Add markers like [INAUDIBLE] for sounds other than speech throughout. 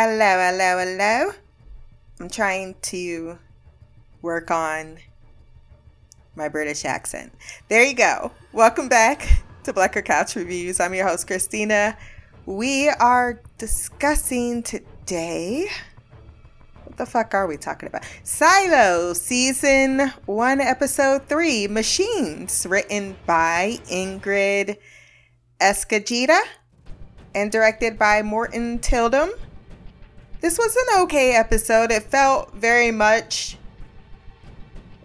Hello, hello, hello. I'm trying to work on my British accent. There you go. Welcome back to Black Girl Couch Reviews. I'm your host, Christina. We are discussing today. What the fuck are we talking about? Silo, Season 1, Episode 3 Machines, written by Ingrid Escajeda and directed by Morten Tyldum. This was an okay episode. It felt very much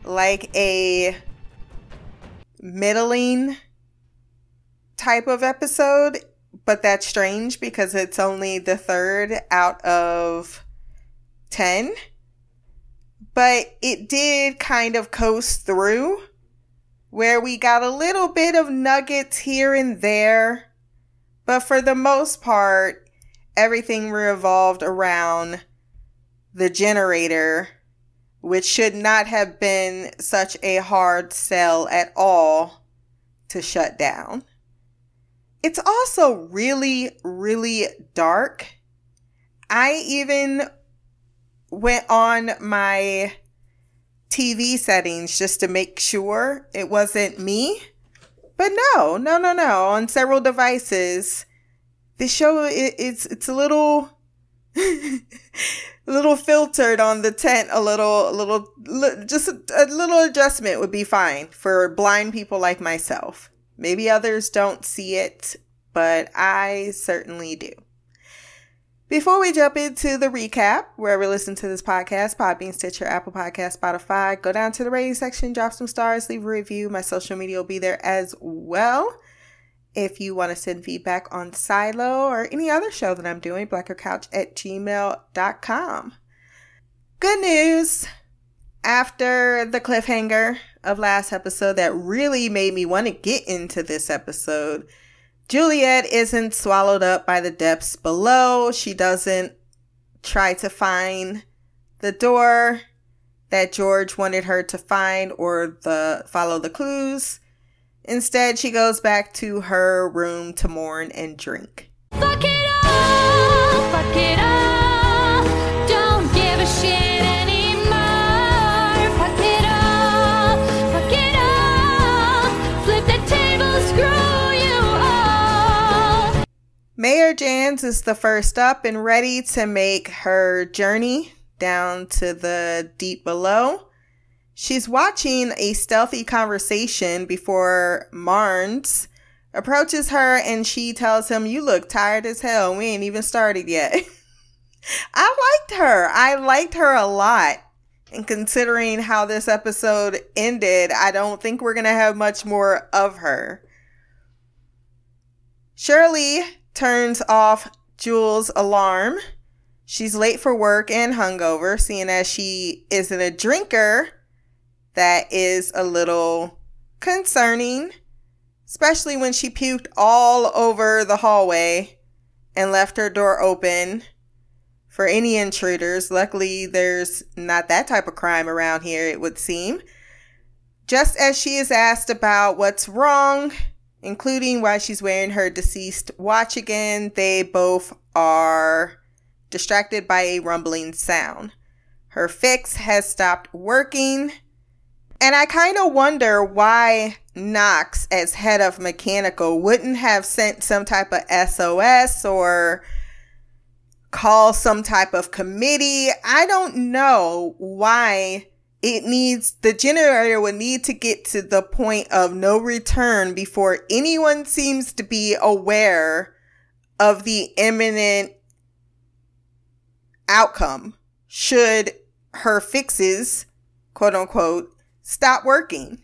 like a middling type of episode, but that's strange because it's only the third out of 10. But it did kind of coast through where we got a little bit of nuggets here and there. But for the most part, everything revolved around the generator, which should not have been such a hard sell at all to shut down. It's also really, really dark. I even went on my TV settings just to make sure it wasn't me. But no, no, no, no. On several devices, the show it, it's it's a little a [LAUGHS] little filtered on the tent a little a little just a, a little adjustment would be fine for blind people like myself maybe others don't see it but i certainly do before we jump into the recap, wherever you listen to this podcast, Podbean, Stitcher, Apple Podcast, Spotify, go down to the rating section, drop some stars, leave a review. My social media will be there as well. If you want to send feedback on Silo or any other show that I'm doing, blackgirlcouch at gmail.com. Good news! After the cliffhanger of last episode that really made me want to get into this episode, Juliette isn't swallowed up by the depths below. She doesn't try to find the door that George wanted her to find or the follow the clues. Instead, she goes back to her room to mourn and drink. Fuck it all, fuck it all. Don't give a shit. Mayor Jahns is the first up and ready to make her journey down to the deep below. She's watching a stealthy conversation before Marnes approaches her and she tells him, You look tired as hell. We ain't even started yet. [LAUGHS] I liked her. I liked her a lot. And considering how this episode ended, I don't think we're going to have much more of her. Shirley turns off Jules' alarm. She's late for work and hungover, seeing as she isn't a drinker. That is a little concerning, especially when she puked all over the hallway and left her door open for any intruders. Luckily, there's not that type of crime around here, it would seem. Just as she is asked about what's wrong, including why she's wearing her deceased watch again. They both are distracted by a rumbling sound. Her fix has stopped working. And I kind of wonder why Knox, as head of mechanical, wouldn't have sent some type of SOS or call some type of committee. I don't know why it needs the generator would need to get to the point of no return before anyone seems to be aware of the imminent outcome should her fixes quote unquote stop working.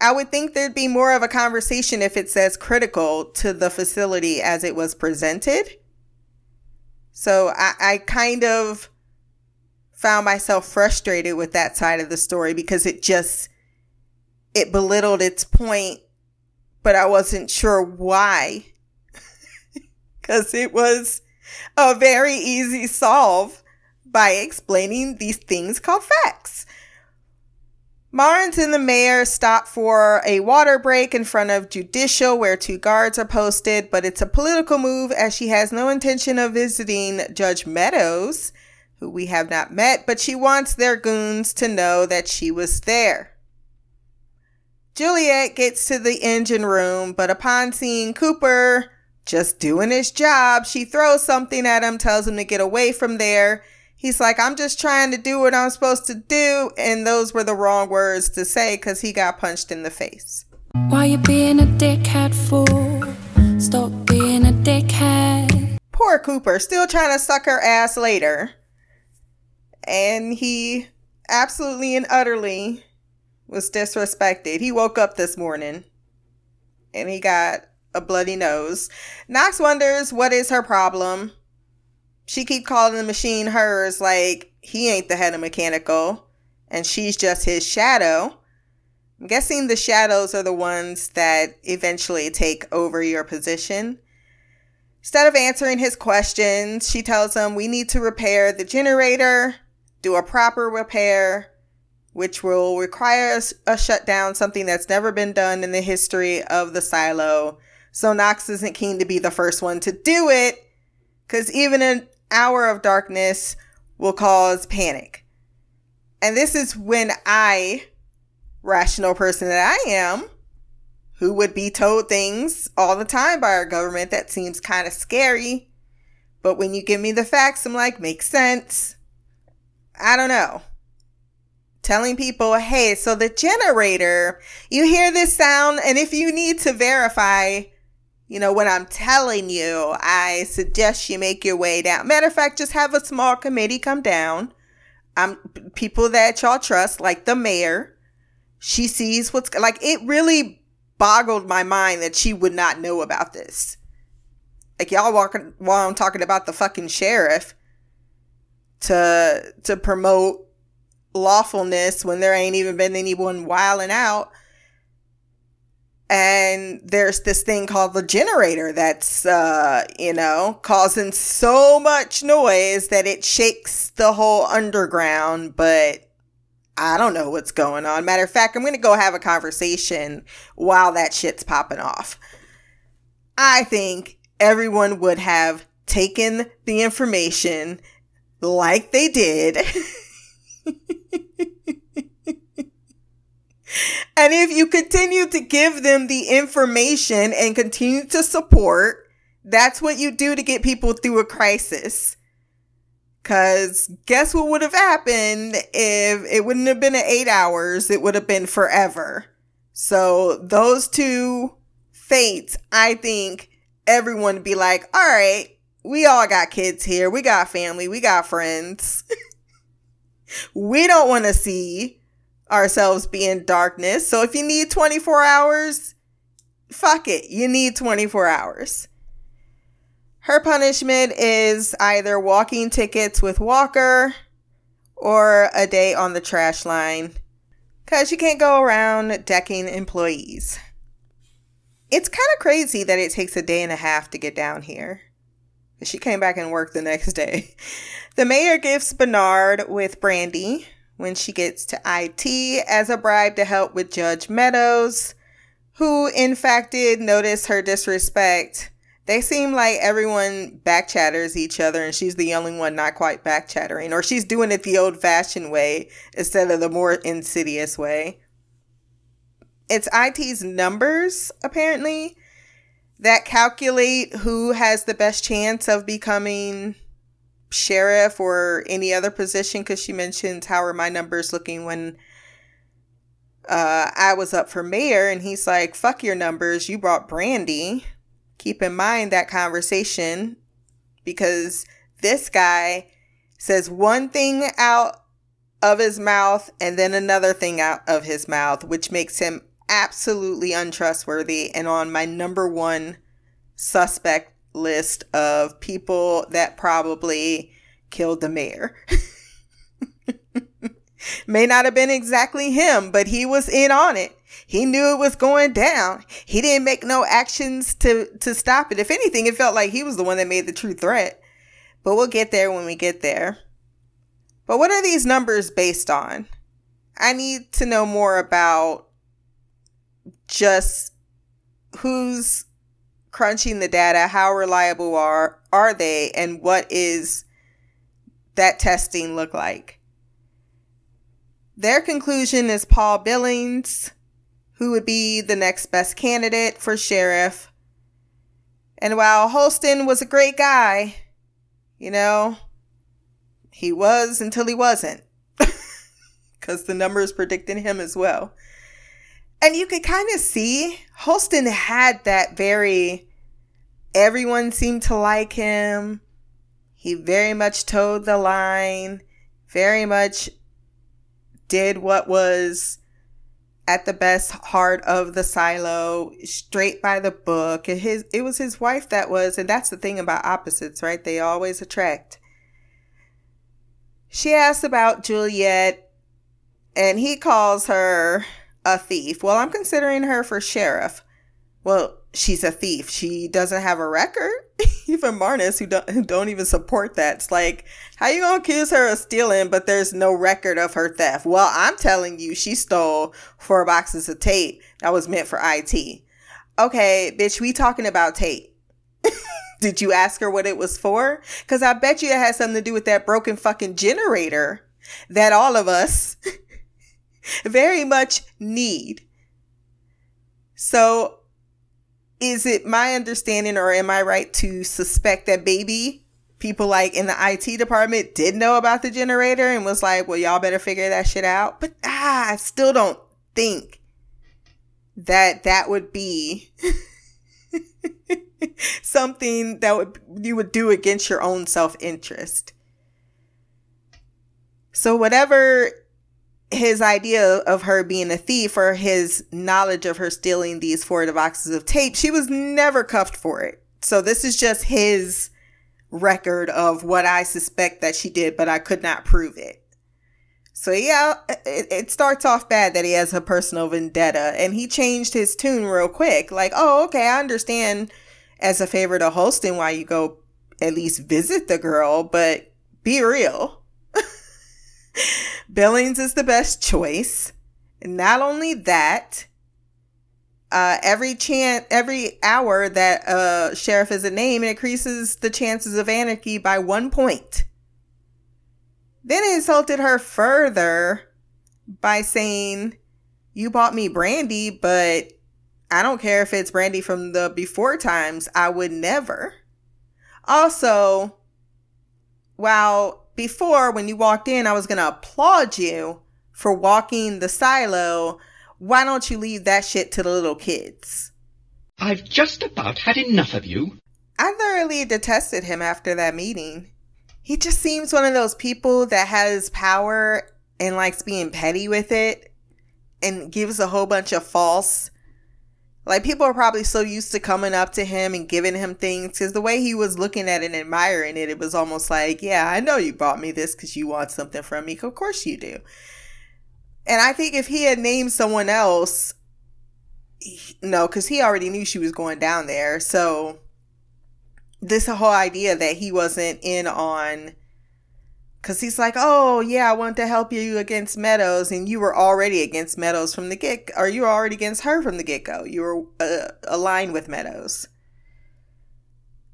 I would think there'd be more of a conversation if it says critical to the facility as it was presented. So i, I kind of found myself frustrated with that side of the story because it just it belittled its point but I wasn't sure why. [LAUGHS] Cuz it was a very easy solve by explaining these things called facts. Marnes and the mayor stop for a water break in front of Judicial, where two guards are posted, but it's a political move as she has no intention of visiting Judge Meadows, who we have not met, but she wants their goons to know that she was there. Juliette gets to the engine room, but upon seeing Cooper just doing his job, she throws something at him, tells him to get away from there. He's like, I'm just trying to do what I'm supposed to do. And those were the wrong words to say because he got punched in the face. Why you being a dickhead for? Stop being a dickhead. Poor Cooper, still trying to suck her ass later. And he absolutely and utterly was disrespected. He woke up this morning and he got a bloody nose. Knox wonders what is her problem. She keep calling the machine hers like he ain't the head of mechanical and she's just his shadow. I'm guessing the shadows are the ones that eventually take over your position. Instead of answering his questions, she tells him we need to repair the generator, do a proper repair, which will require a shutdown, something that's never been done in the history of the silo. So Knox isn't keen to be the first one to do it, because even an hour of darkness will cause panic. And this is when I, rational person that I am, who would be told things all the time by our government that seems kind of scary. But when you give me the facts, I'm like, makes sense. I don't know telling people, hey, so the generator, you hear this sound, and if you need to verify, you know, what I'm telling you, I suggest you make your way down. Matter of fact, just have a small committee come down. Um, people that y'all trust, like the mayor. She sees what's like, it really boggled my mind that she would not know about this. Like y'all walking while I'm talking about the fucking sheriff to to promote lawfulness when there ain't even been anyone wiling out. And there's this thing called the generator that's, uh, you know, causing so much noise that it shakes the whole underground. But I don't know what's going on. Matter of fact, I'm to go have a conversation while that shit's popping off. I think everyone would have taken the information like they did. [LAUGHS] and if you continue to give them the information and continue to support, that's what you do to get people through a crisis. Cause guess what would have happened if it wouldn't have been eight hours, it would have been forever. So those two fates, I think everyone would be like, all right, we all got kids here. We got family. We got friends. [LAUGHS] we don't want to see ourselves be in darkness. So if you need 24 hours, fuck it. You need 24 hours. Her punishment is either walking tickets with Walker or a day on the trash line because you can't go around decking employees. It's kind of crazy that it takes a day and a half to get down here. She came back and worked the next [LAUGHS] day. The mayor gifts Bernard with brandy when she gets to IT as a bribe to help with Judge Meadows, who in fact did notice her disrespect. They seem like everyone back chatters each other and she's the only one not quite back chattering, or she's doing it the old fashioned way instead of the more insidious way. It's IT's numbers, apparently, that calculate who has the best chance of becoming sheriff or any other position because she mentions how are my numbers looking when uh, I was up for mayor and he's like, fuck your numbers, you brought Brandy. Keep in mind that conversation because this guy says one thing out of his mouth and then another thing out of his mouth, which makes him absolutely untrustworthy and on my number one suspect list of people that probably killed the mayor. [LAUGHS] May not have been exactly him, but he was in on it. He knew it was going down. He didn't make no actions to, to stop it. If anything, it felt like he was the one that made the true threat. But we'll get there when we get there. But what are these numbers based on? I need to know more about just who's crunching the data, how reliable are are they, and what is that testing look like? Their conclusion is Paul Billings, who would be the next best candidate for sheriff. And while Holston was a great guy, you know, he was until he wasn't. [LAUGHS] Because the numbers predicted him as well. And you could kind of see Holston had that very, everyone seemed to like him. He very much towed the line, very much did what was at the best heart of the silo, straight by the book. And his it was his wife that was, and that's the thing about opposites, right? They always attract. She asks about Juliette, and he calls her a thief. Well, I'm considering her for sheriff. Well, she's a thief. She doesn't have a record. [LAUGHS] even Marnes, who don't, who don't even support that, it's like, how you gonna accuse her of stealing, but there's no record of her theft? Well, I'm telling you, she stole four boxes of tape that was meant for IT. Okay, bitch, we talking about tape. [LAUGHS] Did you ask her what it was for? Because I bet you it had something to do with that broken fucking generator that all of us very much need. So is it my understanding or am I right to suspect that baby people like in the IT department did know about the generator and was like, well, y'all better figure that shit out? But ah, I still don't think that that would be [LAUGHS] something that would you would do against your own self-interest. So whatever his idea of her being a thief or his knowledge of her stealing these four boxes of tape, she was never cuffed for it. So this is just his record of what I suspect that she did, but I could not prove it. So yeah, it, it, starts off bad that he has a personal vendetta and he changed his tune real quick. Like, oh, okay, I understand as a favor to Holston why you go at least visit the girl, but be real. Billings is the best choice. Not only that, uh, every chance, every hour that uh, sheriff is a name, increases the chances of anarchy by one point. Then he insulted her further by saying, "You bought me brandy, but I don't care if it's brandy from the before times. I would never." Also, while before when you walked in, I was going to applaud you for walking the silo. Why don't you leave that shit to the little kids? I've just about had enough of you. I thoroughly detested him after that meeting. He just seems one of those people that has power and likes being petty with it and gives a whole bunch of false like people are probably so used to coming up to him and giving him things because the way he was looking at it and admiring it, it was almost like, yeah, I know you bought me this because you want something from me. Of course you do. And I think if he had named someone else, he, no, because he already knew she was going down there. So this whole idea that he wasn't in on Cause he's like, oh yeah, I want to help you against Meadows, and you were already against Meadows from the get, or you were already against her from the get go. You were uh, aligned with Meadows.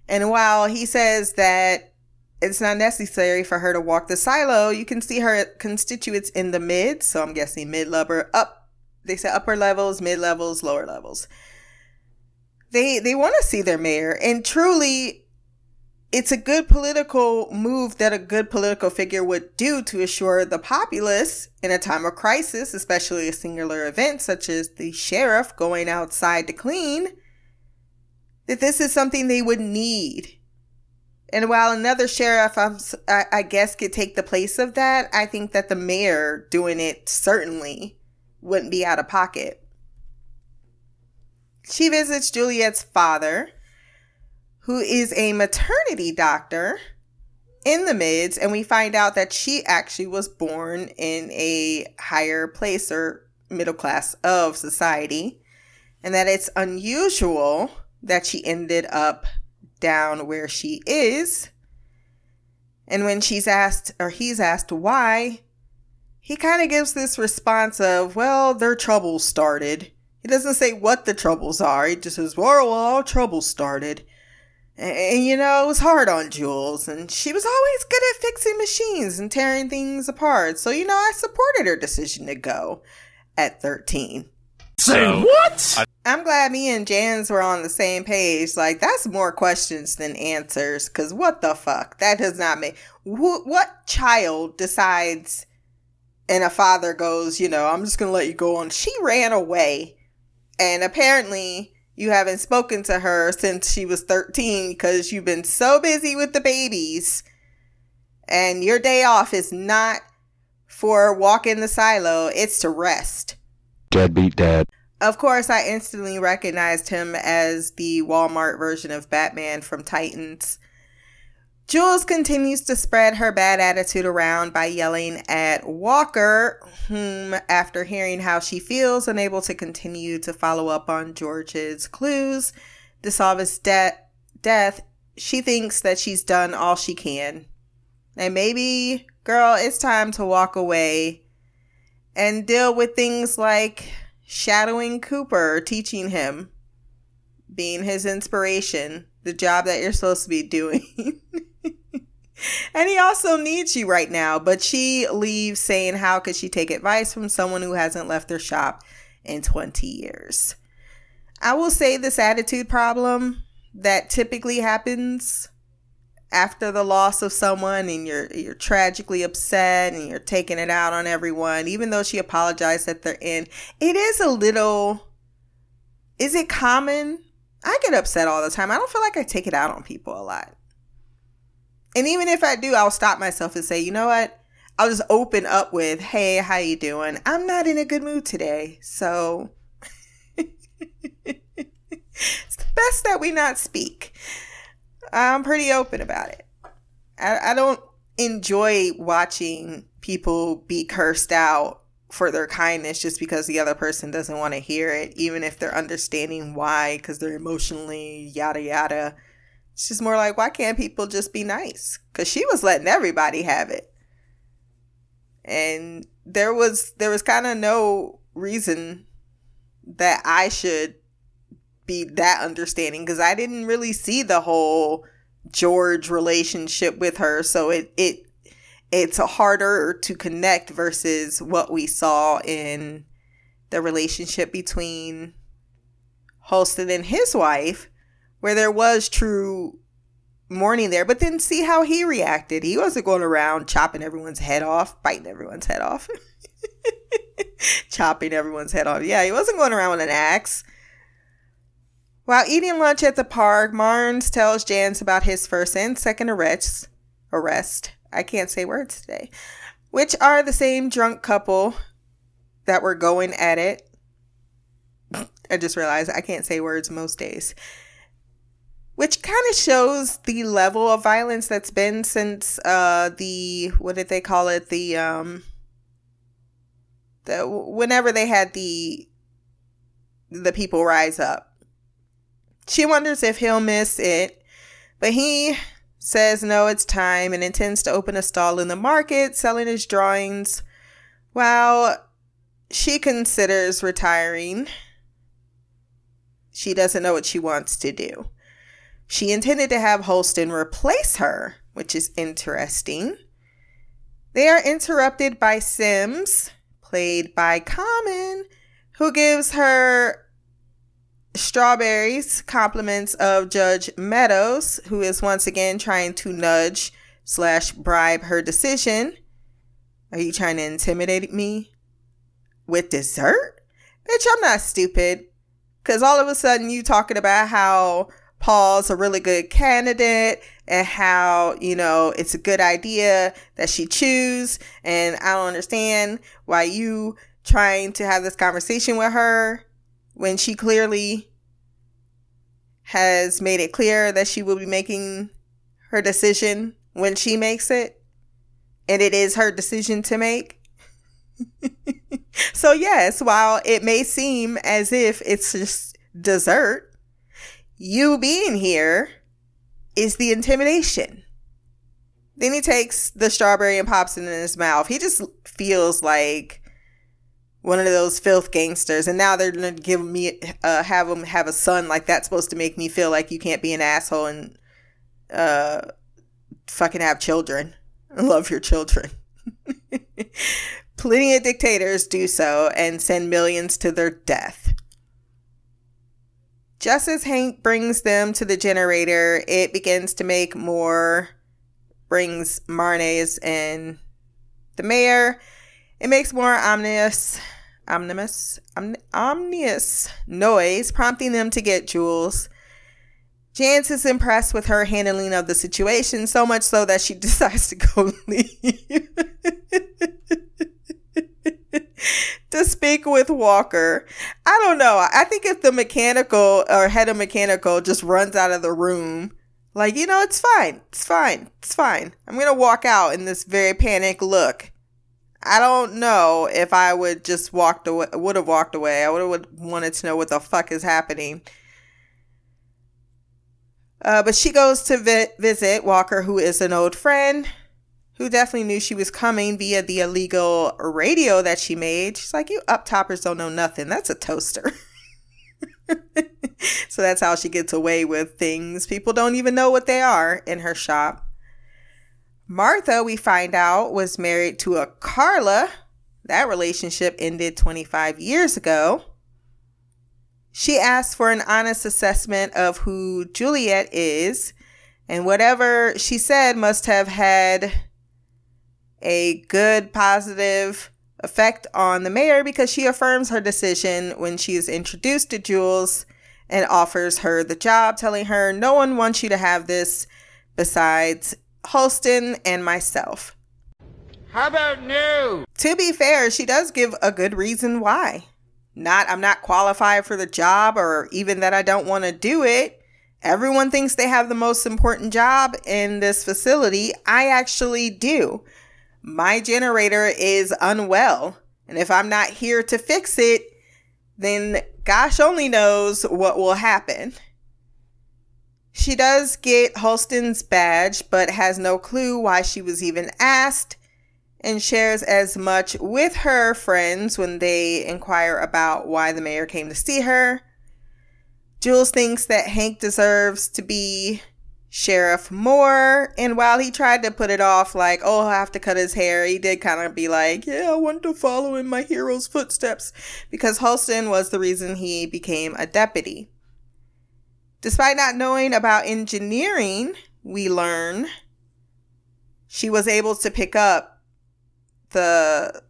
And while he says that it's not necessary for her to walk the silo, you can see her constituents in the mid. So I'm guessing mid level up. They say upper levels, mid levels, lower levels. They they want to see their mayor, and truly, it's a good political move that a good political figure would do to assure the populace in a time of crisis, especially a singular event such as the sheriff going outside to clean, that this is something they would need. And while another sheriff, um, I, I guess, could take the place of that, I think that the mayor doing it certainly wouldn't be out of pocket. She visits Juliette's father who is a maternity doctor in the mids, and we find out that she actually was born in a higher place or middle class of society, and that it's unusual that she ended up down where she is. And when she's asked, or he's asked why, he kind of gives this response of, well, their troubles started. He doesn't say what the troubles are. He just says, well, well all troubles started. And, and, you know, it was hard on Jules, and she was always good at fixing machines and tearing things apart. So, you know, I supported her decision to go at 13. Say what? I'm glad me and Jahns were on the same page. Like, that's more questions than answers. Because what the fuck? That does not make. Wh- what child decides and a father goes, you know, I'm just going to let you go on? She ran away. And apparently, you haven't spoken to her since she was 13 because you've been so busy with the babies. And your day off is not for walking the silo, it's to rest. Deadbeat dad. Of course, I instantly recognized him as the Walmart version of Batman from Titans. Jules continues to spread her bad attitude around by yelling at Walker, whom, after hearing how she feels, unable to continue to follow up on George's clues to solve his de- death, she thinks that she's done all she can. And maybe, girl, it's time to walk away and deal with things like shadowing Cooper, teaching him, being his inspiration, the job that you're supposed to be doing. [LAUGHS] [LAUGHS] and he also needs you right now, but she leaves saying, How could she take advice from someone who hasn't left their shop in 20 years? I will say this attitude problem that typically happens after the loss of someone and you're you're tragically upset and you're taking it out on everyone even though she apologized at the end it is a little is it common? I get upset all the time. I don't feel like i take it out on people a lot and even if i do i'll stop myself and say you know what i'll just open up with hey how you doing i'm not in a good mood today so [LAUGHS] it's the best that we not speak I'm pretty open about it. I, I don't enjoy watching people be cursed out for their kindness just because the other person doesn't want to hear it, even if they're understanding why, because they're emotionally yada yada. Just more like, why can't people just be nice? Because she was letting everybody have it. And there was there was kind of no reason that I should be that understanding because I didn't really see the whole George relationship with her. So it it it's harder to connect versus what we saw in the relationship between Holston and his wife, where there was true mourning there. But then see how he reacted. He wasn't going around chopping everyone's head off, biting everyone's head off. [LAUGHS] chopping everyone's head off. Yeah, he wasn't going around with an axe. While eating lunch at the park, Marnes tells Jahns about his first and second arrests. Arrest. I can't say words today. Which are the same drunk couple that were going at it. [LAUGHS] I just realized I can't say words most days. Which kind of shows the level of violence that's been since uh the what did they call it? The um the whenever they had the the people rise up she wonders if he'll miss it, but he says no, it's time and intends to open a stall in the market selling his drawings while she considers retiring. She doesn't know what she wants to do. She intended to have Holston replace her, which is interesting. They are interrupted by Sims, played by Common, who gives her strawberries compliments of Judge Meadows, who is once again trying to nudge slash bribe her decision. Are you trying to intimidate me with dessert? Bitch, I'm not stupid. Cause all of a sudden you talking about how Paul's a really good candidate and how, you know, it's a good idea that she choose. And I don't understand why you trying to have this conversation with her when she clearly has made it clear that she will be making her decision when she makes it. And it is her decision to make. [LAUGHS] so, yes, while it may seem as if it's just dessert, you being here is the intimidation. Then he takes the strawberry and pops it in his mouth. He just feels like one of those filth gangsters. And now they're gonna give me, uh, have him have a son. Like that's supposed to make me feel like you can't be an asshole and, uh, fucking have children. [LAUGHS] Love your children. [LAUGHS] Plenty of dictators do so and send millions to their death. Just as Hank brings them to the generator, it begins to make more, brings Marnes and the mayor. It makes more ominous, ominous, om- ominous noise, prompting them to get Jules. Janice is impressed with her handling of the situation, so much so that she [LAUGHS] decides to go [LAUGHS] leave to speak with Walker. I don't know. I think if the mechanical or head of mechanical just runs out of the room, like, you know, it's fine. It's fine. It's fine. I'm going to walk out in this very panicked look. I don't know if I would just walked away, would have walked away. I would have wanted to know what the fuck is happening. Uh, but she goes to vi- visit Walker, who is an old friend who definitely knew she was coming via the illegal radio that she made. She's like, You uptoppers don't know nothing. That's a toaster. [LAUGHS] so that's how she gets away with things. People don't even know what they are in her shop. Martha, we find out, was married to a Carla. That relationship ended 25 years ago. She asked for an honest assessment of who Juliette is, and whatever she said must have had a good, positive effect on the mayor because she affirms her decision when she is introduced to Jules and offers her the job, telling her, No one wants you to have this besides Holston and myself. How about new? To be fair, she does give a good reason why. Not, I'm not qualified for the job or even that I don't want to do it. Everyone thinks they have the most important job in this facility. I actually do. My generator is unwell. And if I'm not here to fix it, then gosh only knows what will happen. She does get Holston's badge, but has no clue why she was even asked and shares as much with her friends when they inquire about why the mayor came to see her. Jules thinks that Hank deserves to be Sheriff Moore, and while he tried to put it off like, oh, I have to cut his hair, he did kind of be like, yeah, I want to follow in my hero's footsteps because Holston was the reason he became a deputy. Despite not knowing about engineering, we learn she was able to pick up the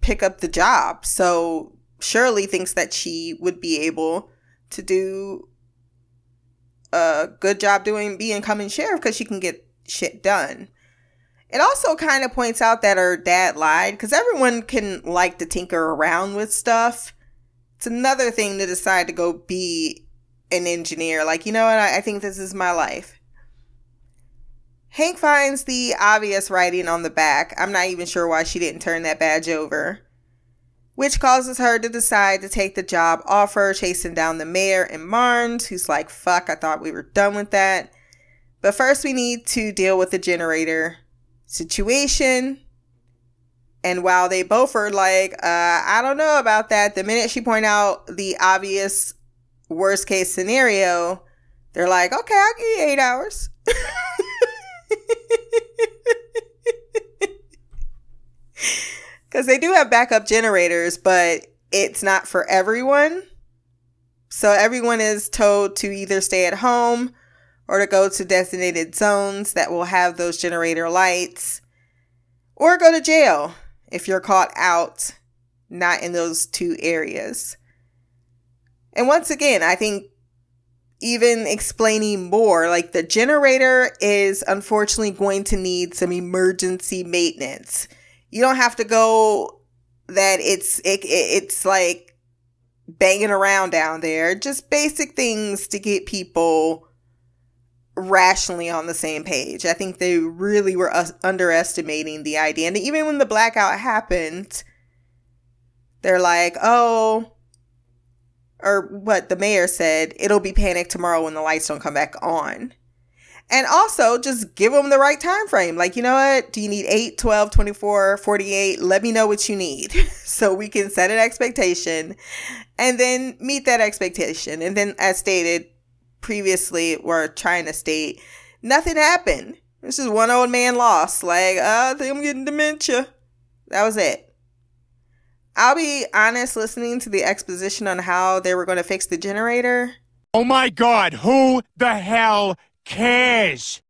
pick up the job. So Shirley thinks that she would be able to do a good job doing being coming sheriff because she can get shit done. It also kind of points out that her dad lied because everyone can like to tinker around with stuff. It's another thing to decide to go be an engineer. Like, you know what? I, I think this is my life. Hank finds the obvious writing on the back. I'm not even sure why she didn't turn that badge over. Which causes her to decide to take the job offer, chasing down the mayor and Marnes, who's like, fuck, I thought we were done with that. But first, we need to deal with the generator situation. And while they both are like, uh, I don't know about that, the minute she point out the obvious worst case scenario, they're like, okay, I'll give you eight hours. [LAUGHS] Because they do have backup generators, but it's not for everyone. So everyone is told to either stay at home or to go to designated zones that will have those generator lights or go to jail if you're caught out not in those two areas. And once again, I think even explaining more, like the generator is unfortunately going to need some emergency maintenance. You don't have to go that it's it, it's like banging around down there. Just basic things to get people rationally on the same page. I think they really were uh, underestimating the idea. And even when the blackout happened, they're like, "Oh, or what the mayor said, it'll be panic tomorrow when the lights don't come back on. And also just give them the right time frame. Like, you know what? Do you need 8, 12, 24, 48? Let me know what you need [LAUGHS] so we can set an expectation and then meet that expectation. And then as stated previously, or trying to state, nothing happened. This is one old man lost. Like, uh, I think I'm getting dementia. That was it. I'll be honest, listening to the exposition on how they were going to fix the generator. Oh my god, who the hell cares?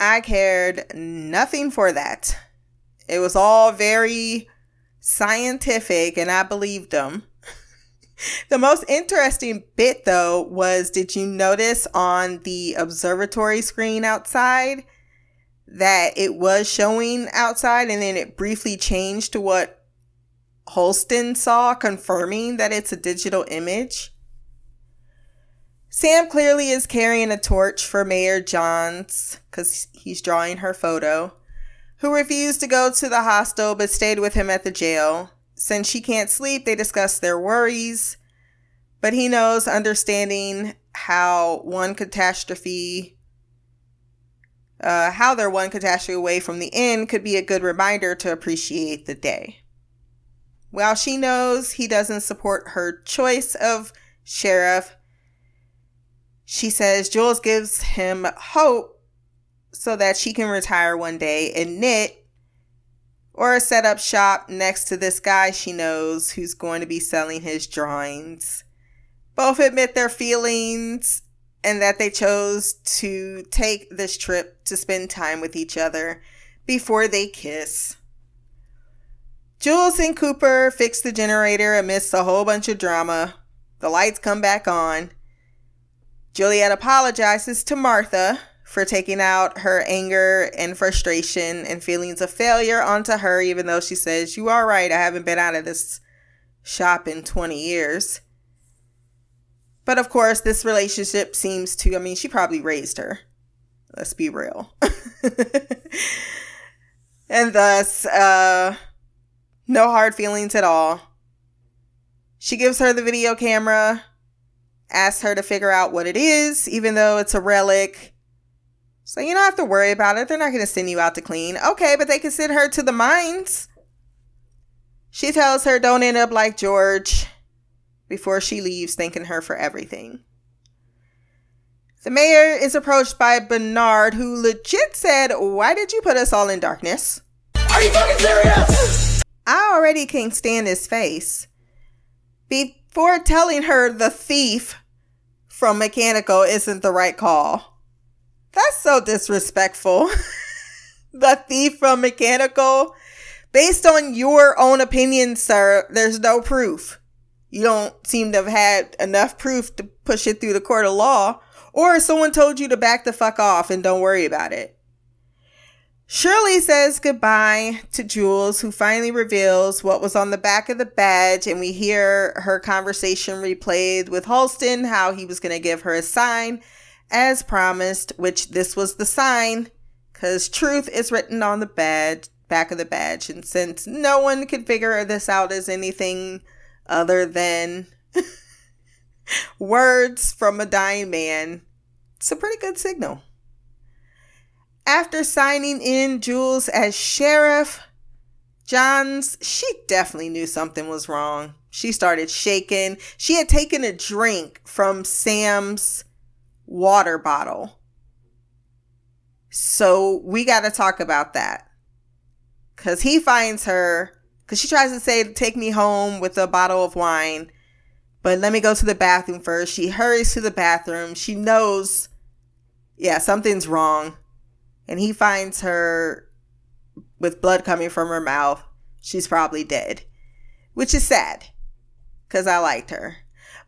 I cared nothing for that. It was all very scientific, and I believed them. [LAUGHS] the most interesting bit, though, was did you notice on the observatory screen outside that it was showing outside and then it briefly changed to what Holston saw, confirming that it's a digital image. Sam clearly is carrying a torch for Mayor Jahns because he's drawing her photo, who refused to go to the hostel but stayed with him at the jail. Since she can't sleep, they discuss their worries, but he knows understanding how one catastrophe, uh, how they're one catastrophe away from the end could be a good reminder to appreciate the day. While she knows he doesn't support her choice of sheriff, she says Jules gives him hope so that she can retire one day and knit or set up shop next to this guy she knows who's going to be selling his drawings. Both admit their feelings and that they chose to take this trip to spend time with each other before they kiss. Jules and Cooper fix the generator amidst a whole bunch of drama. The lights come back on. Juliette apologizes to Martha for taking out her anger and frustration and feelings of failure onto her, even though she says, You are right, I haven't been out of this shop in 20 years. But of course, this relationship seems to, I mean, she probably raised her. Let's be real. [LAUGHS] and thus, uh, no hard feelings at all. She gives her the video camera, asks her to figure out what it is, even though it's a relic. So you don't have to worry about it. They're not going to send you out to clean. Okay, but they can send her to the mines. She tells her don't end up like George before she leaves, thanking her for everything. The mayor is approached by Bernard, who legit said, Why did you put us all in darkness? Are you fucking serious? I already can't stand his face. Before telling her the thief from Mechanical isn't the right call. That's so disrespectful. [LAUGHS] the thief from Mechanical. Based on your own opinion, sir, there's no proof. You don't seem to have had enough proof to push it through the court of law. Or someone told you to back the fuck off and don't worry about it. Shirley says goodbye to Jules, who finally reveals what was on the back of the badge, and we hear her conversation replayed with Holston, how he was going to give her a sign as promised, which this was the sign, because truth is written on the badge, back of the badge. And since no one could figure this out as anything other than [LAUGHS] words from a dying man, it's a pretty good signal. After signing in Jules as sheriff, Jahns, she definitely knew something was wrong. She started shaking. She had taken a drink from Sam's water bottle. So we got to talk about that. Because he finds her, because she tries to say, Take me home with a bottle of wine. But let me go to the bathroom first. She hurries to the bathroom. She knows, yeah, something's wrong and he finds her with blood coming from her mouth. She's probably dead, which is sad because I liked her.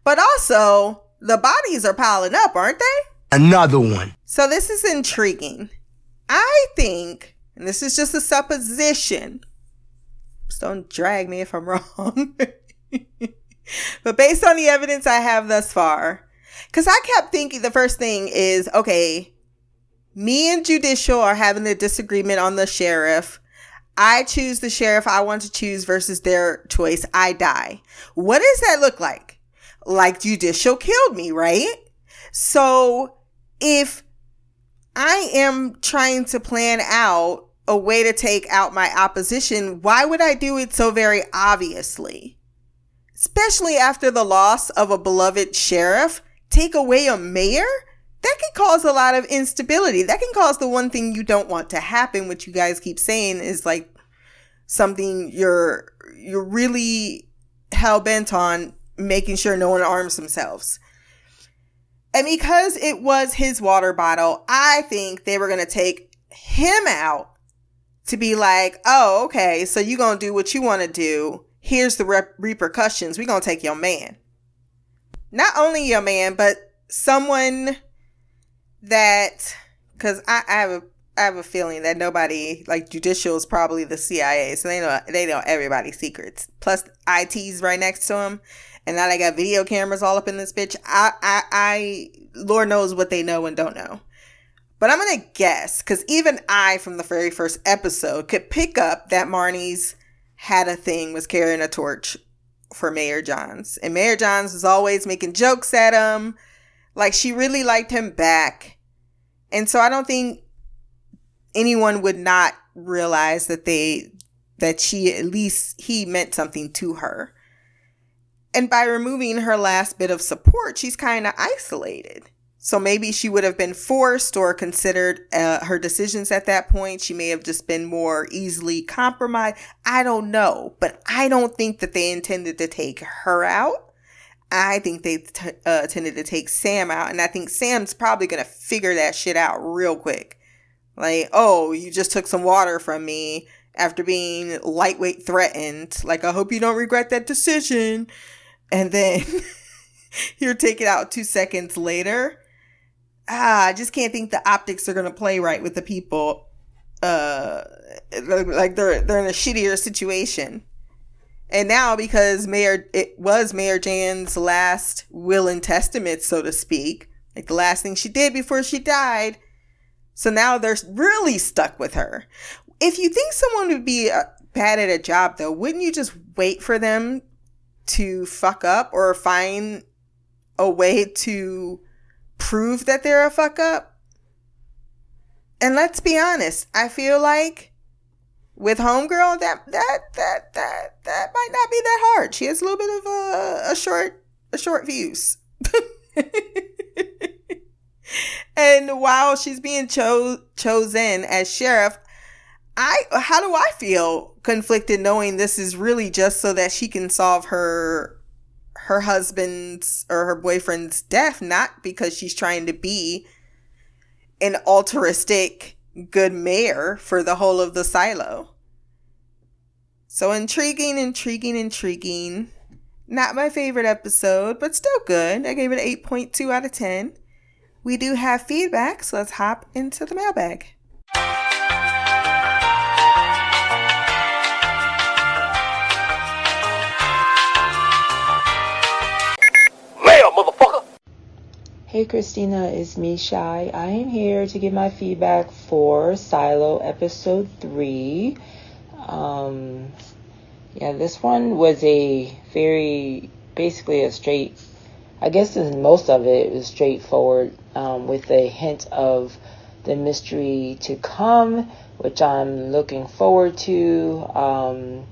But also, the bodies are piling up, aren't they? Another one. So this is intriguing. I think, and this is just a supposition, just don't drag me if I'm [LAUGHS] wrong. but based on the evidence I have thus far, because I kept thinking the first thing is okay, me and Judicial are having a disagreement on the sheriff. I choose the sheriff I want to choose versus their choice. I die. What does that look like? Like Judicial killed me, right? So if I am trying to plan out a way to take out my opposition, why would I do it so very obviously? Especially after the loss of a beloved sheriff, take away a mayor? That can cause a lot of instability. That can cause the one thing you don't want to happen, which you guys keep saying is like something you're you're really hell bent on making sure no one arms themselves. And because it was his water bottle, I think they were going to take him out to be like, oh, okay, so you're going to do what you want to do. Here's the rep- repercussions. We're going to take your man. Not only your man, but someone that, because I, I have a I have a feeling that nobody like judicial is probably the CIA, so they know they know everybody's secrets. Plus, IT's right next to them, and now they got video cameras all up in this bitch. I, I, I, Lord knows what they know and don't know. But I'm gonna guess because even I, from the very first episode, could pick up that Marnes had a thing, was carrying a torch for Mayor Jahns, and Mayor Jahns was always making jokes at him, like she really liked him back, and so I don't think anyone would not realize that they that she at least he meant something to her. And by removing her last bit of support, she's kind of isolated. So maybe she would have been forced or considered uh, her decisions at that point. She may have just been more easily compromised. I don't know, but I don't think that they intended to take her out. I think they t- uh, intended to take Sam out, and I think Sam's probably gonna figure that shit out real quick. Like, oh, you just took some water from me after being lightweight threatened. Like, I hope you don't regret that decision. And then [LAUGHS] you're taken out two seconds later. Ah, I just can't think the optics are gonna play right with the people. Uh, like they're they're in a shittier situation. And now because Mayor it was Mayor Jahns' last will and testament, so to speak, like the last thing she did before she died, so now they're really stuck with her. If you think someone would be uh, bad at a job, though, wouldn't you just wait for them to fuck up or find a way to prove that they're a fuck up? And let's be honest, I feel like with Homegirl, that that that that that might not be that hard. She has a little bit of a, a short a short fuse. [LAUGHS] and while she's being cho- chosen as sheriff, I how do I feel conflicted knowing this is really just so that she can solve her her husband's or her boyfriend's death, not because she's trying to be an altruistic good mayor for the whole of the silo. So intriguing, intriguing, intriguing. Not my favorite episode, but still good. I gave it 8.2 out of 10. We do have feedback, so let's hop into the mailbag. Hey Christina, it's me Shy. I am here to give my feedback for Silo episode 3. Um, yeah, this one was a very, basically a straight, I guess most of it was straightforward um, with a hint of the mystery to come, which I'm looking forward to. Um,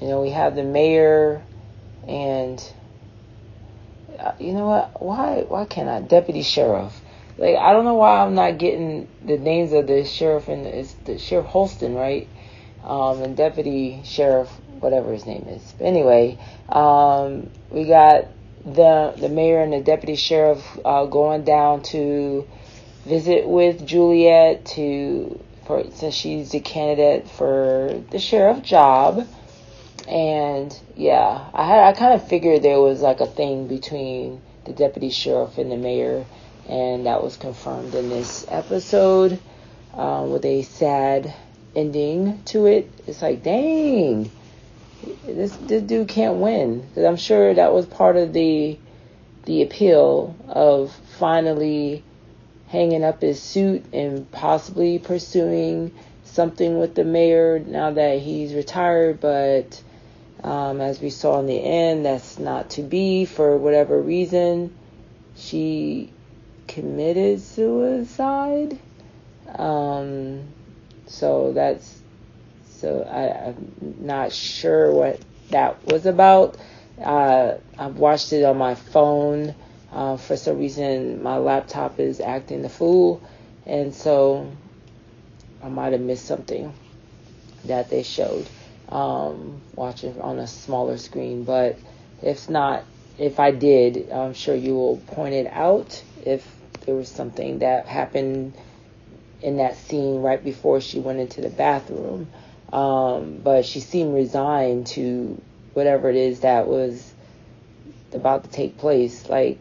you know, we have the mayor and you know what? Why why can't I deputy sheriff? Like I don't know why I'm not getting the names of the sheriff and it's the sheriff Holston, right? Um, and deputy sheriff, whatever his name is. But anyway, um, we got the the mayor and the deputy sheriff uh, going down to visit with Juliette to for since she's the candidate for the sheriff job. And yeah, I had I kind of figured there was like a thing between the deputy sheriff and the mayor, and that was confirmed in this episode um, with a sad ending to it. It's like, dang, this this dude can't win because I'm sure that was part of the the appeal of finally hanging up his suit and possibly pursuing something with the mayor now that he's retired, but um, as we saw in the end, that's not to be for whatever reason. She committed suicide. Um, so that's so I, I'm not sure what that was about. Uh, I've watched it on my phone. Uh, for some reason, my laptop is acting the fool, and so I might have missed something that they showed um, watching on a smaller screen. But if not, if I did, I'm sure you will point it out if there was something that happened in that scene right before she went into the bathroom. Um, but she seemed resigned to whatever it is that was about to take place. Like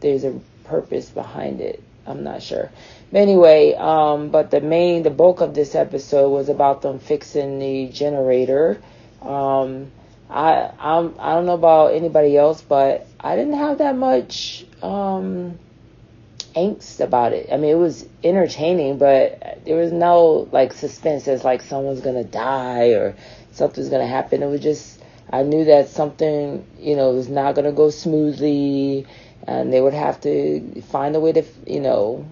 there's a purpose behind it. I'm not sure. Anyway, um, but the main, the bulk of this episode was about them fixing the generator. Um, I I'm I don't know about anybody else, but I didn't have that much um, angst about it. I mean, it was entertaining, but there was no like suspense as like someone's gonna die or something's gonna happen. It was just I knew that something you know was not gonna go smoothly, and they would have to find a way to you know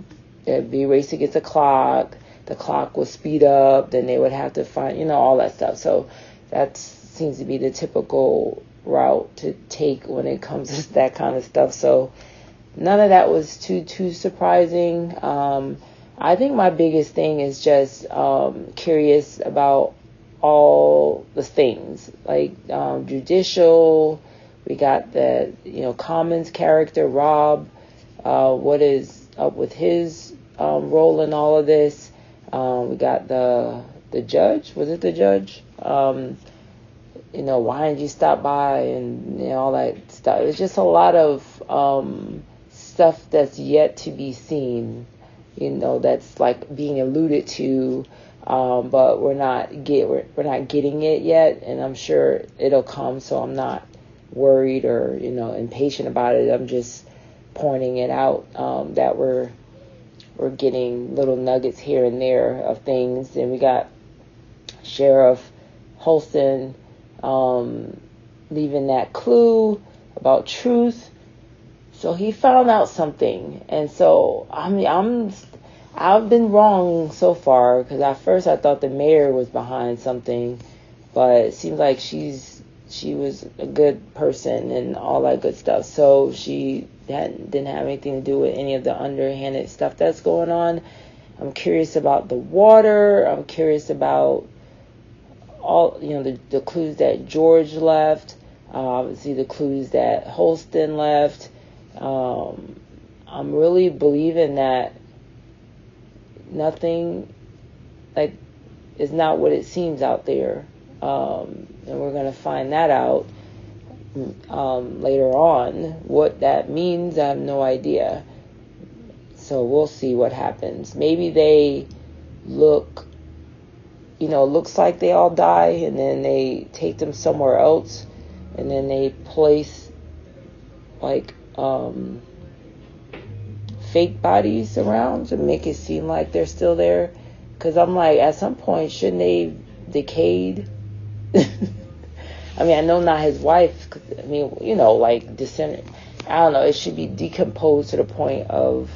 be race against the clock. The clock would speed up, then they would have to find you know all that stuff. So that seems to be the typical route to take when it comes [LAUGHS] to that kind of stuff. So none of that was too too surprising. Um, I think my biggest thing is just um, curious about all the things like um, judicial. We got the you know Common's character Rob. Uh, what is up with his um, role in all of this? Um, we got the the judge. Was it the judge? Um, you know, why didn't you stop by and you know, all that stuff. It's just a lot of um, stuff that's yet to be seen. You know, that's like being alluded to, um, but we're not get we're, we're not getting it yet, and I'm sure it'll come. So I'm not worried or you know impatient about it. I'm just pointing it out um, that we're we're getting little nuggets here and there of things, and we got Sheriff Holston um, leaving that clue about truth. So he found out something, and so I mean, I'm I've been wrong so far because at first I thought the mayor was behind something, but it seems like she's she was a good person and all that good stuff. So she had, didn't have anything to do with any of the underhanded stuff that's going on. I'm curious about the water. I'm curious about all you know the, the clues that George left, uh, obviously the clues that Holston left. Um, I'm really believing that nothing like is not what it seems out there, um, and we're gonna find that out um, later on. What that means, I have no idea. So we'll see what happens. Maybe they look you know, looks like they all die, and then they take them somewhere else, and then they place like um, fake bodies around to make it seem like they're still there. Because I'm like, at some point, shouldn't they decayed? I mean, I know not his wife. I mean, you know, like descendant. I don't know. It should be decomposed to the point of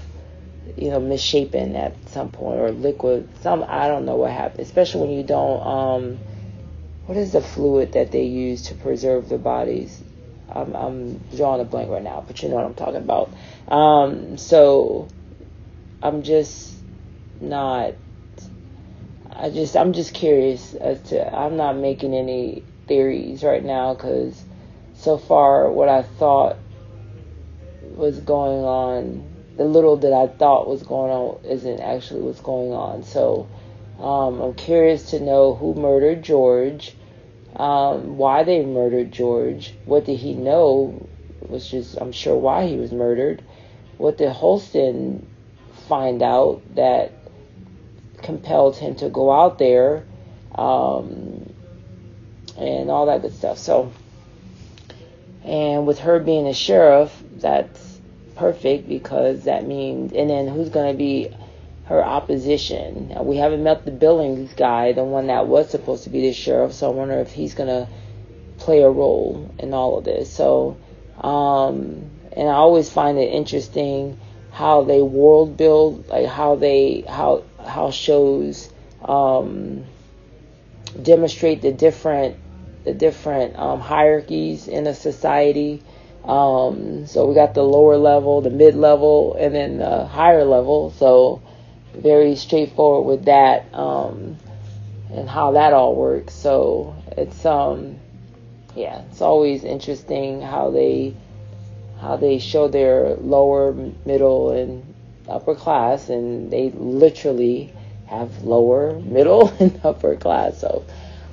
you know, misshapen at some point or liquid. Some I don't know what happened, especially when you don't. Um, what is the fluid that they use to preserve the bodies? I'm, I'm drawing a blank right now, but you know what I'm talking about. Um, so I'm just not. I just I'm just curious as to I'm not making any theories right now because so far what I thought was going on the little that I thought was going on isn't actually what's going on. So um, I'm curious to know who murdered George, um, why they murdered George, what did he know, which is I'm sure why he was murdered. What did Holston find out that compelled him to go out there, um, and all that good stuff. So, and with her being a sheriff, that's perfect because that means, and then who's going to be her opposition? We haven't met the Billings guy, the one that was supposed to be the sheriff, so I wonder if he's going to play a role in all of this. So, um, and I always find it interesting how they world build, like how they, how how shows um, demonstrate the different the different um, hierarchies in a society. Um, so we got the lower level, the mid level, and then the higher level. So very straightforward with that um, and how that all works. So it's um yeah, it's always interesting how they how they show their lower, middle, and upper class, and they literally have lower, middle, [LAUGHS] and upper class. So,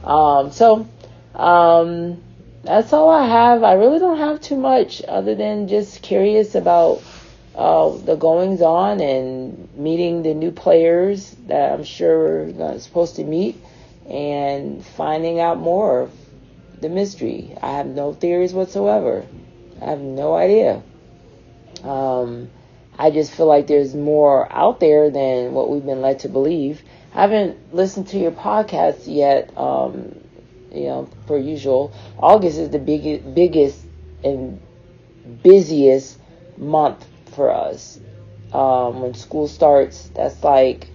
um, so um, that's all I have. I really don't have too much other than just curious about uh, the goings on and meeting the new players that I'm sure we're supposed to meet and finding out more of the mystery. I have no theories whatsoever. I have no idea. Um, I just feel like there's more out there than what we've been led to believe. I haven't listened to your podcast yet. Um, you know, per usual, August is the biggest, biggest and busiest month for us. Um, when school starts, that's like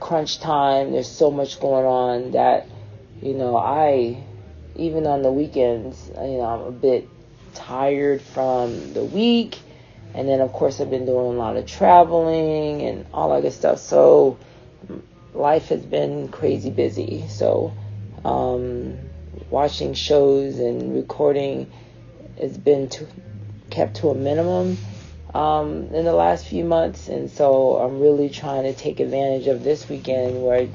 crunch time. There's so much going on that, you know, I, even on the weekends, you know, I'm a bit tired from the week. And then, of course, I've been doing a lot of traveling and all that good stuff. So, life has been crazy busy. So, um, watching shows and recording has been to, kept to a minimum um, in the last few months. And so, I'm really trying to take advantage of this weekend where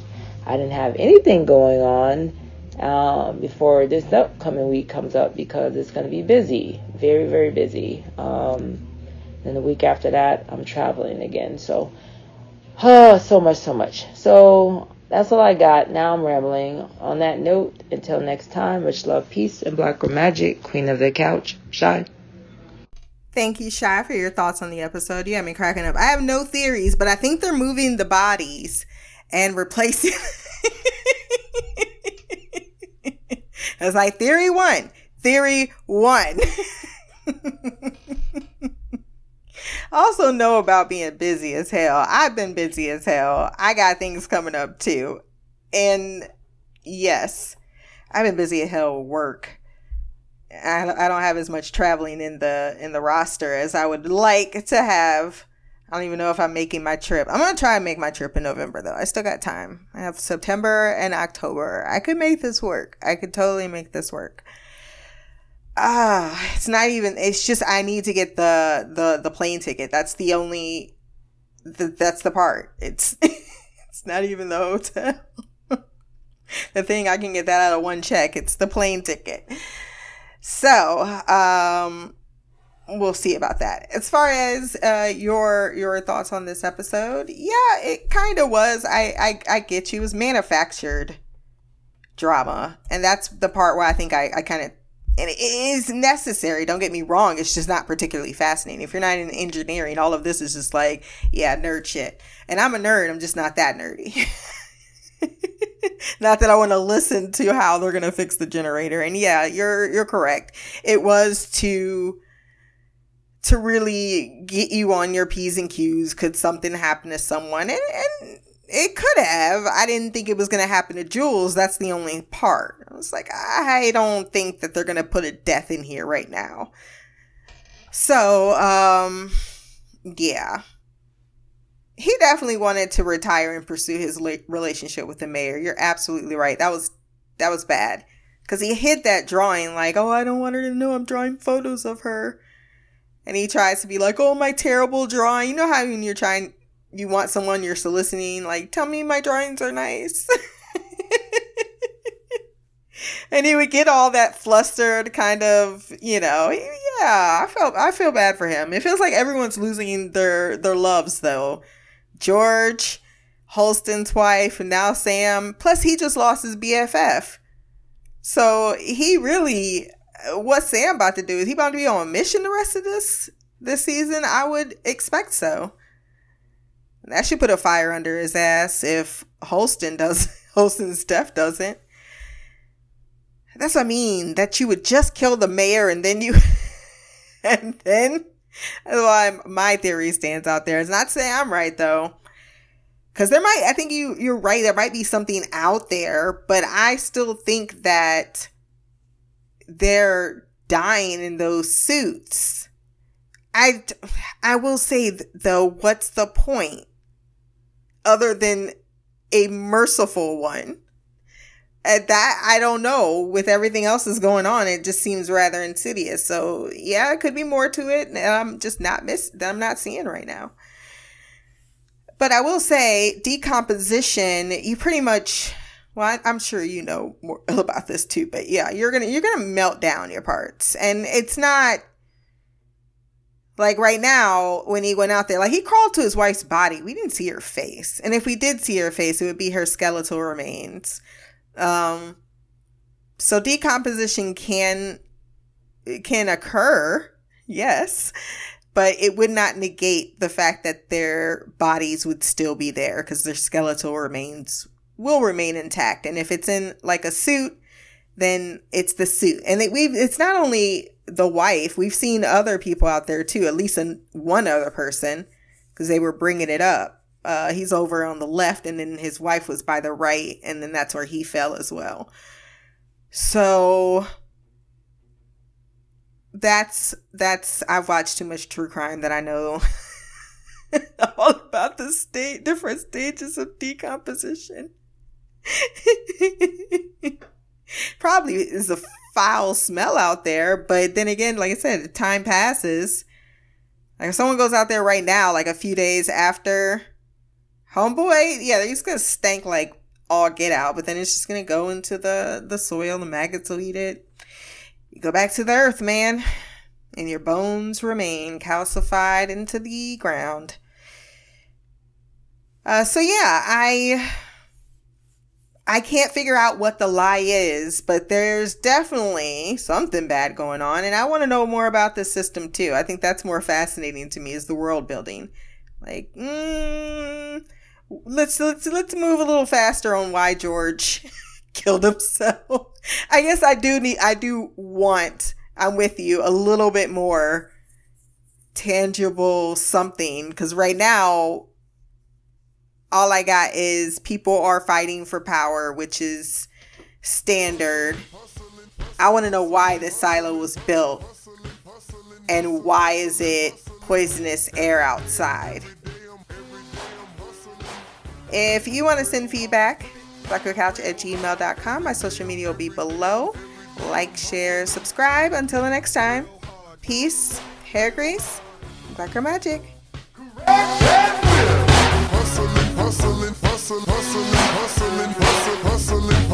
I didn't have anything going on um, before this upcoming week comes up because it's going to be busy, very, very busy. Um, then the week after that, I'm traveling again. So, oh, [SIGHS] so much, so much. So that's all I got. Now I'm rambling. On that note, until next time, much love, peace, and black magic. Queen of the couch, Shy. Thank you, Shy, for your thoughts on the episode. You have me cracking up. I have no theories, but I think they're moving the bodies and replacing. [LAUGHS] It's like theory one, theory one. [LAUGHS] also know about being busy as hell. I've been busy as hell. I got things coming up too. And yes, I've been busy as hell work. I I don't have as much traveling in the in the roster as I would like to have. I don't even know if I'm making my trip. I'm gonna try and make my trip in November though. I still got time. I have September and October. I could make this work. I could totally make this work. Ah, it's not even. It's just I need to get the the the plane ticket. That's the only. The, that's the part. It's [LAUGHS] it's not even the hotel. [LAUGHS] the thing I can get that out of one check. It's the plane ticket. So, um, we'll see about that. As far as uh, your your thoughts on this episode, yeah, it kind of was. I, I I get you. It was manufactured drama, and that's the part where I think I I kind of and it is necessary. Don't get me wrong. It's just not particularly fascinating. If you're not in engineering, all of this is just like yeah, nerd shit. And I'm a nerd. I'm just not that nerdy. [LAUGHS] not that I want to listen to how they're gonna fix the generator. And yeah, you're you're correct. It was to to really get you on your P's and Q's. Could something happen to someone? And, and it could have. I didn't think it was going to happen to Jules. That's the only part. I was like, I don't think that they're going to put a death in here right now. So, um, yeah. He definitely wanted to retire and pursue his relationship with the mayor. You're absolutely right. That was that was bad. Cuz he hid that drawing like, "Oh, I don't want her to know I'm drawing photos of her." and he tries to be like, "Oh, my terrible drawing." You know how when you're trying, you want someone you're soliciting, like, "Tell me my drawings are nice." [LAUGHS] and he would get all that flustered, kind of, you know. Yeah, I felt I feel bad for him. It feels like everyone's losing their their loves though. George, Holston's wife, and now Sam. Plus, he just lost his BFF. So he really what Sam about to do? Is he about to be on a mission the rest of this this season? I would expect so. That should put a fire under his ass if Holston does [LAUGHS] Holston's death doesn't. That's what I mean. That you would just kill the mayor and then you [LAUGHS] and then that's why my theory stands out there. It's not saying I'm right though. Cause there might, I think you, you're right. There might be something out there, but I still think that they're dying in those suits. I, I will say though, what's the point other than a merciful one? At that, I don't know. With everything else that's going on, it just seems rather insidious. So yeah, it could be more to it, and I'm just not miss that I'm not seeing right now. But I will say, decomposition. You pretty much. Well, I, am sure you know more [LAUGHS] about this too, but yeah, you're gonna you're gonna melt down your parts, and it's not like right now when he went out there. Like he crawled to his wife's body. We didn't see her face, and if we did see her face, it would be her skeletal remains. Um, so decomposition can can occur, yes, but it would not negate the fact that their bodies would still be there because their skeletal remains will remain intact. And if it's in like a suit, then it's the suit. And it, we've it's not only the wife. We've seen other people out there too. At least in one other person because they were bringing it up uh, he's over on the left, and then his wife was by the right, and then that's where he fell as well. So that's that's I've watched too much true crime that I know [LAUGHS] all about the state different stages of decomposition. [LAUGHS] Probably is a foul smell out there, but then again, like I said, time passes. Like if someone goes out there right now, like a few days after homeboy, yeah, they're just gonna stank like all get out, but then it's just gonna go into the the soil. The maggots will eat it. You go back to the earth, man, and your bones remain calcified into the ground. Uh, so yeah, I I can't figure out what the lie is, but there's definitely something bad going on, and I want to know more about this system too. I think that's more fascinating to me is the world building. Like, mm, let's let's let's move a little faster on why George [LAUGHS] killed himself. [LAUGHS] I guess I do need I do want I'm with you a little bit more tangible something because right now all I got is people are fighting for power, which is standard. I want to know why this silo was built and why is it poisonous air outside. If you want to send feedback, blackgirlcouch at gmail.com. My social media will be below. Like, share, subscribe. Until the next time, peace, hair grease, Black Girl Magic. Hustling, hustling, hustling, hustling, hustling, hustling.